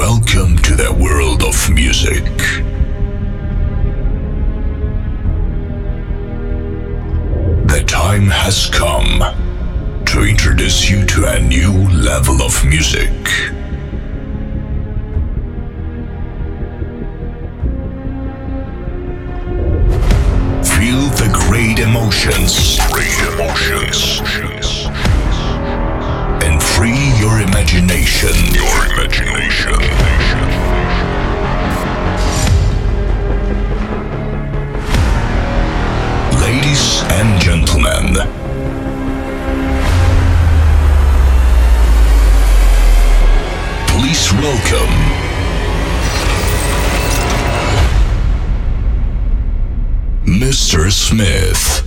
Welcome to the world of music. The time has come to introduce you to a new level of music. Feel the great emotions. Great emotions. Free your imagination. Your imagination. Ladies and gentlemen, please welcome Mr. Smith.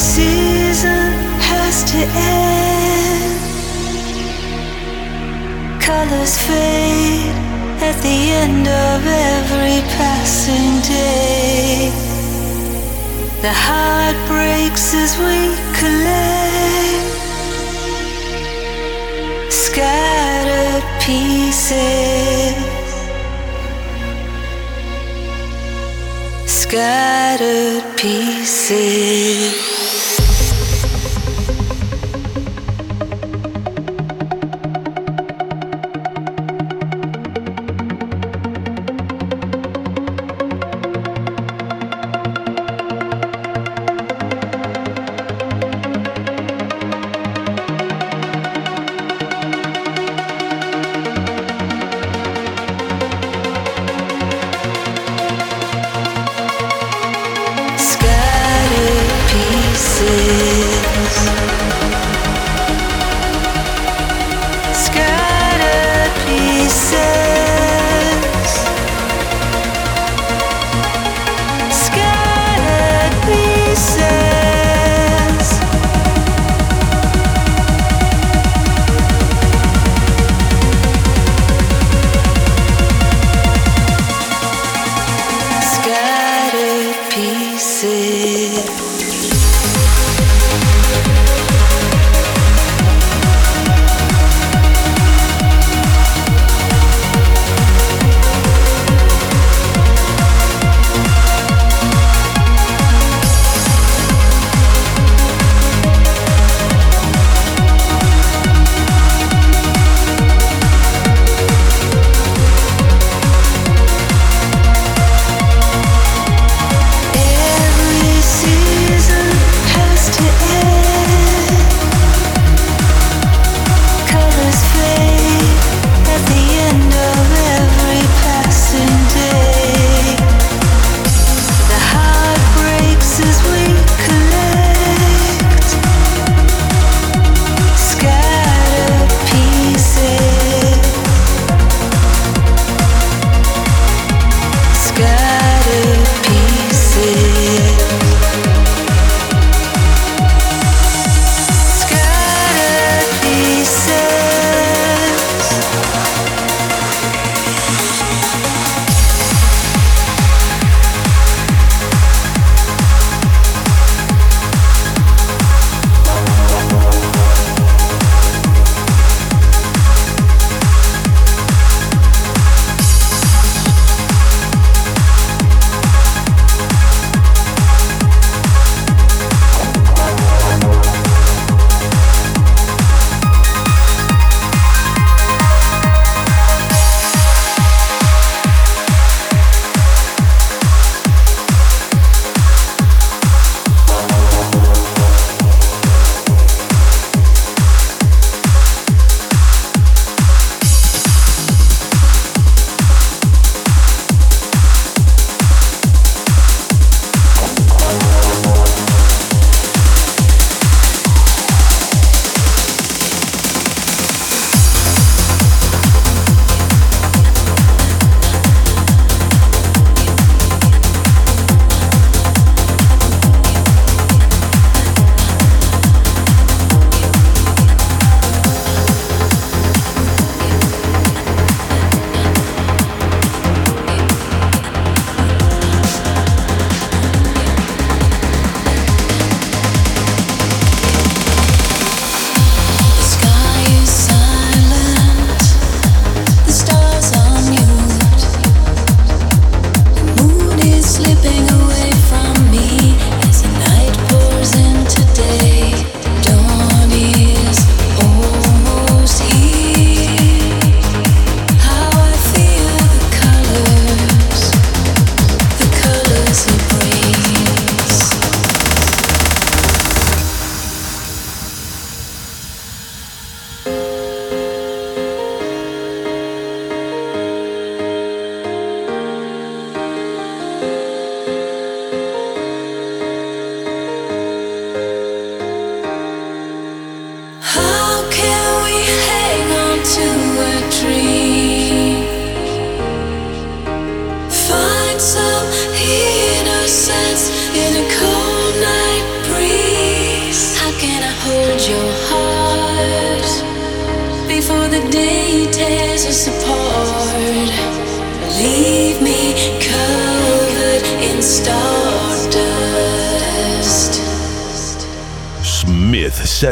Season has to end. Colors fade at the end of every passing day. The heart breaks as we collect scattered pieces. Scattered pieces.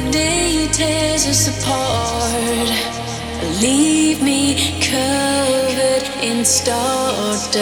the day you tears us apart, leave me covered in stardust.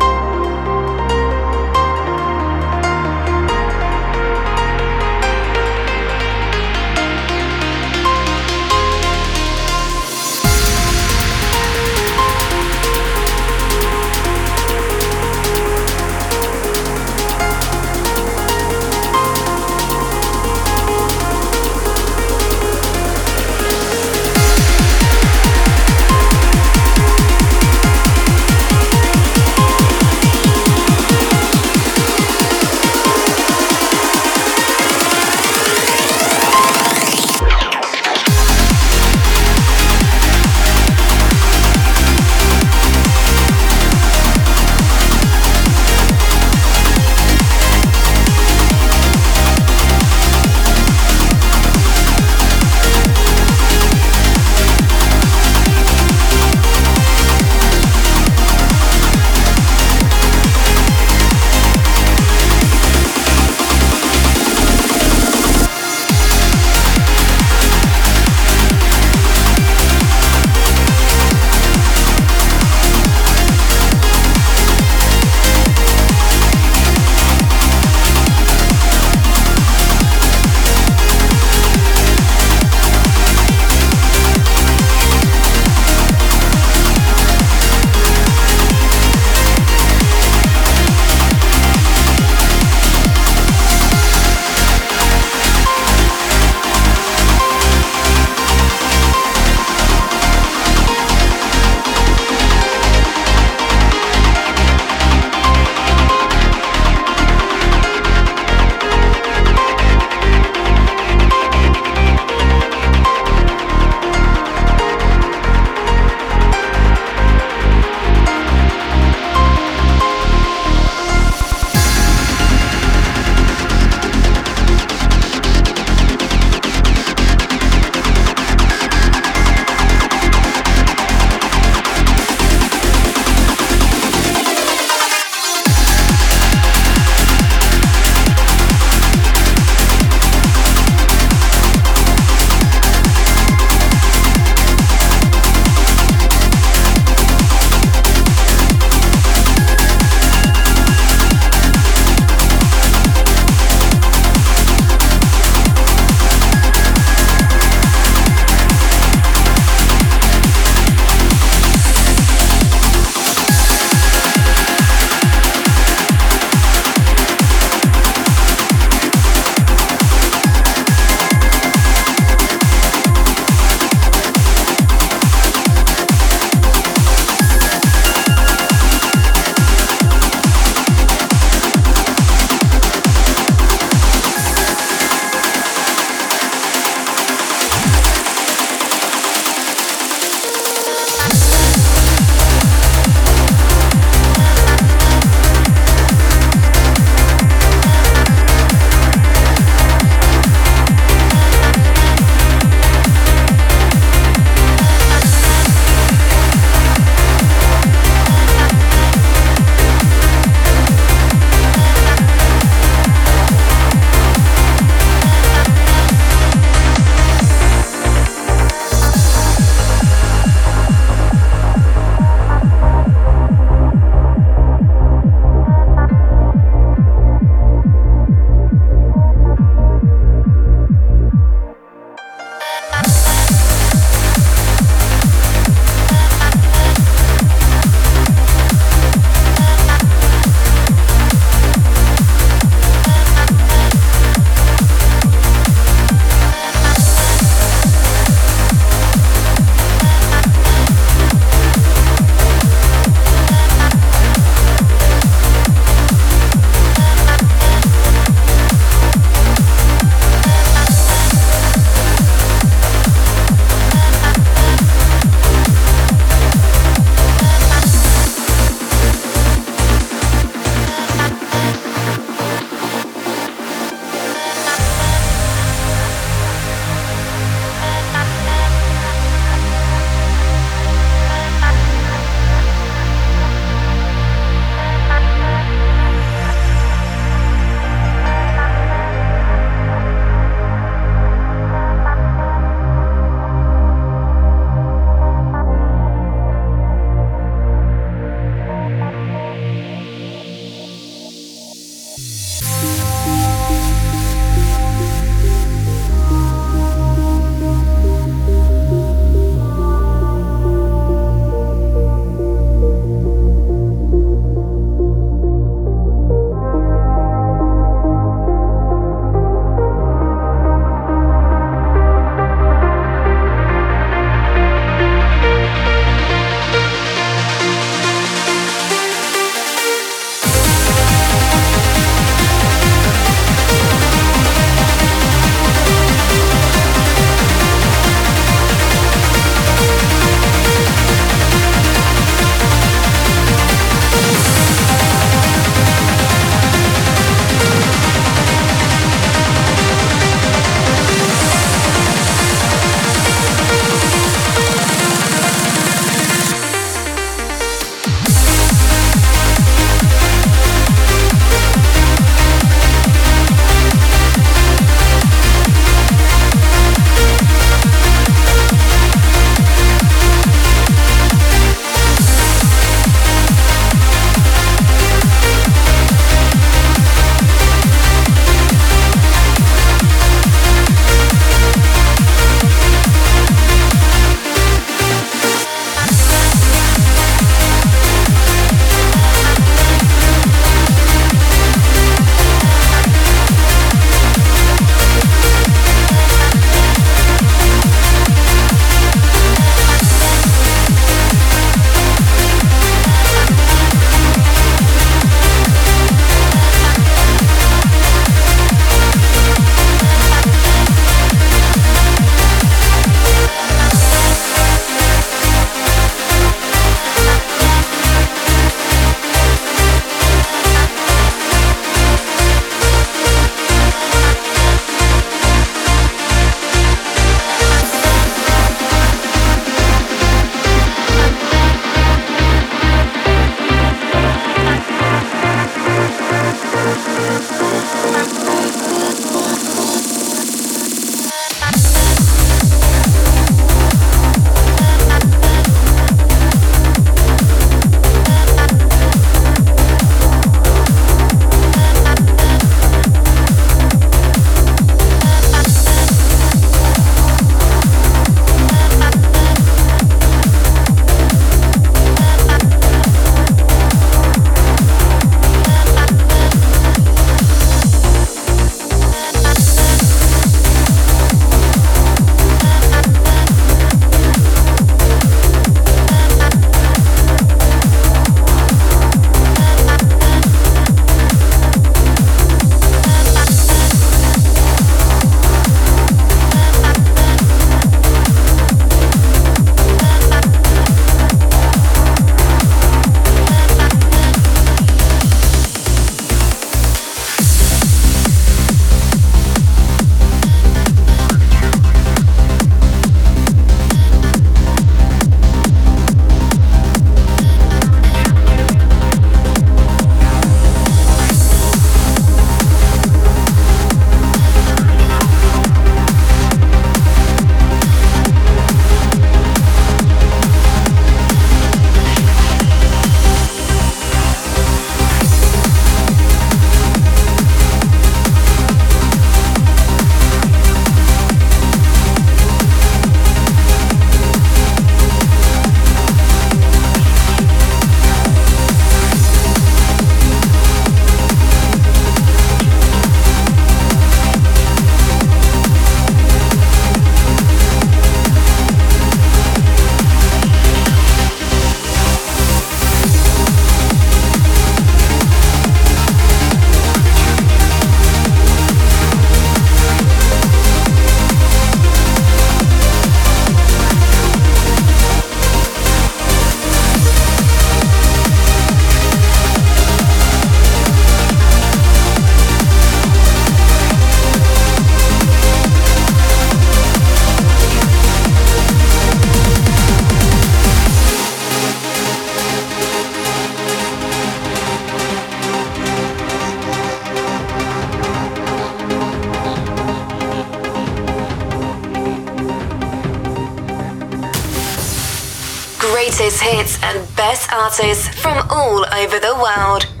Artists from all over the world.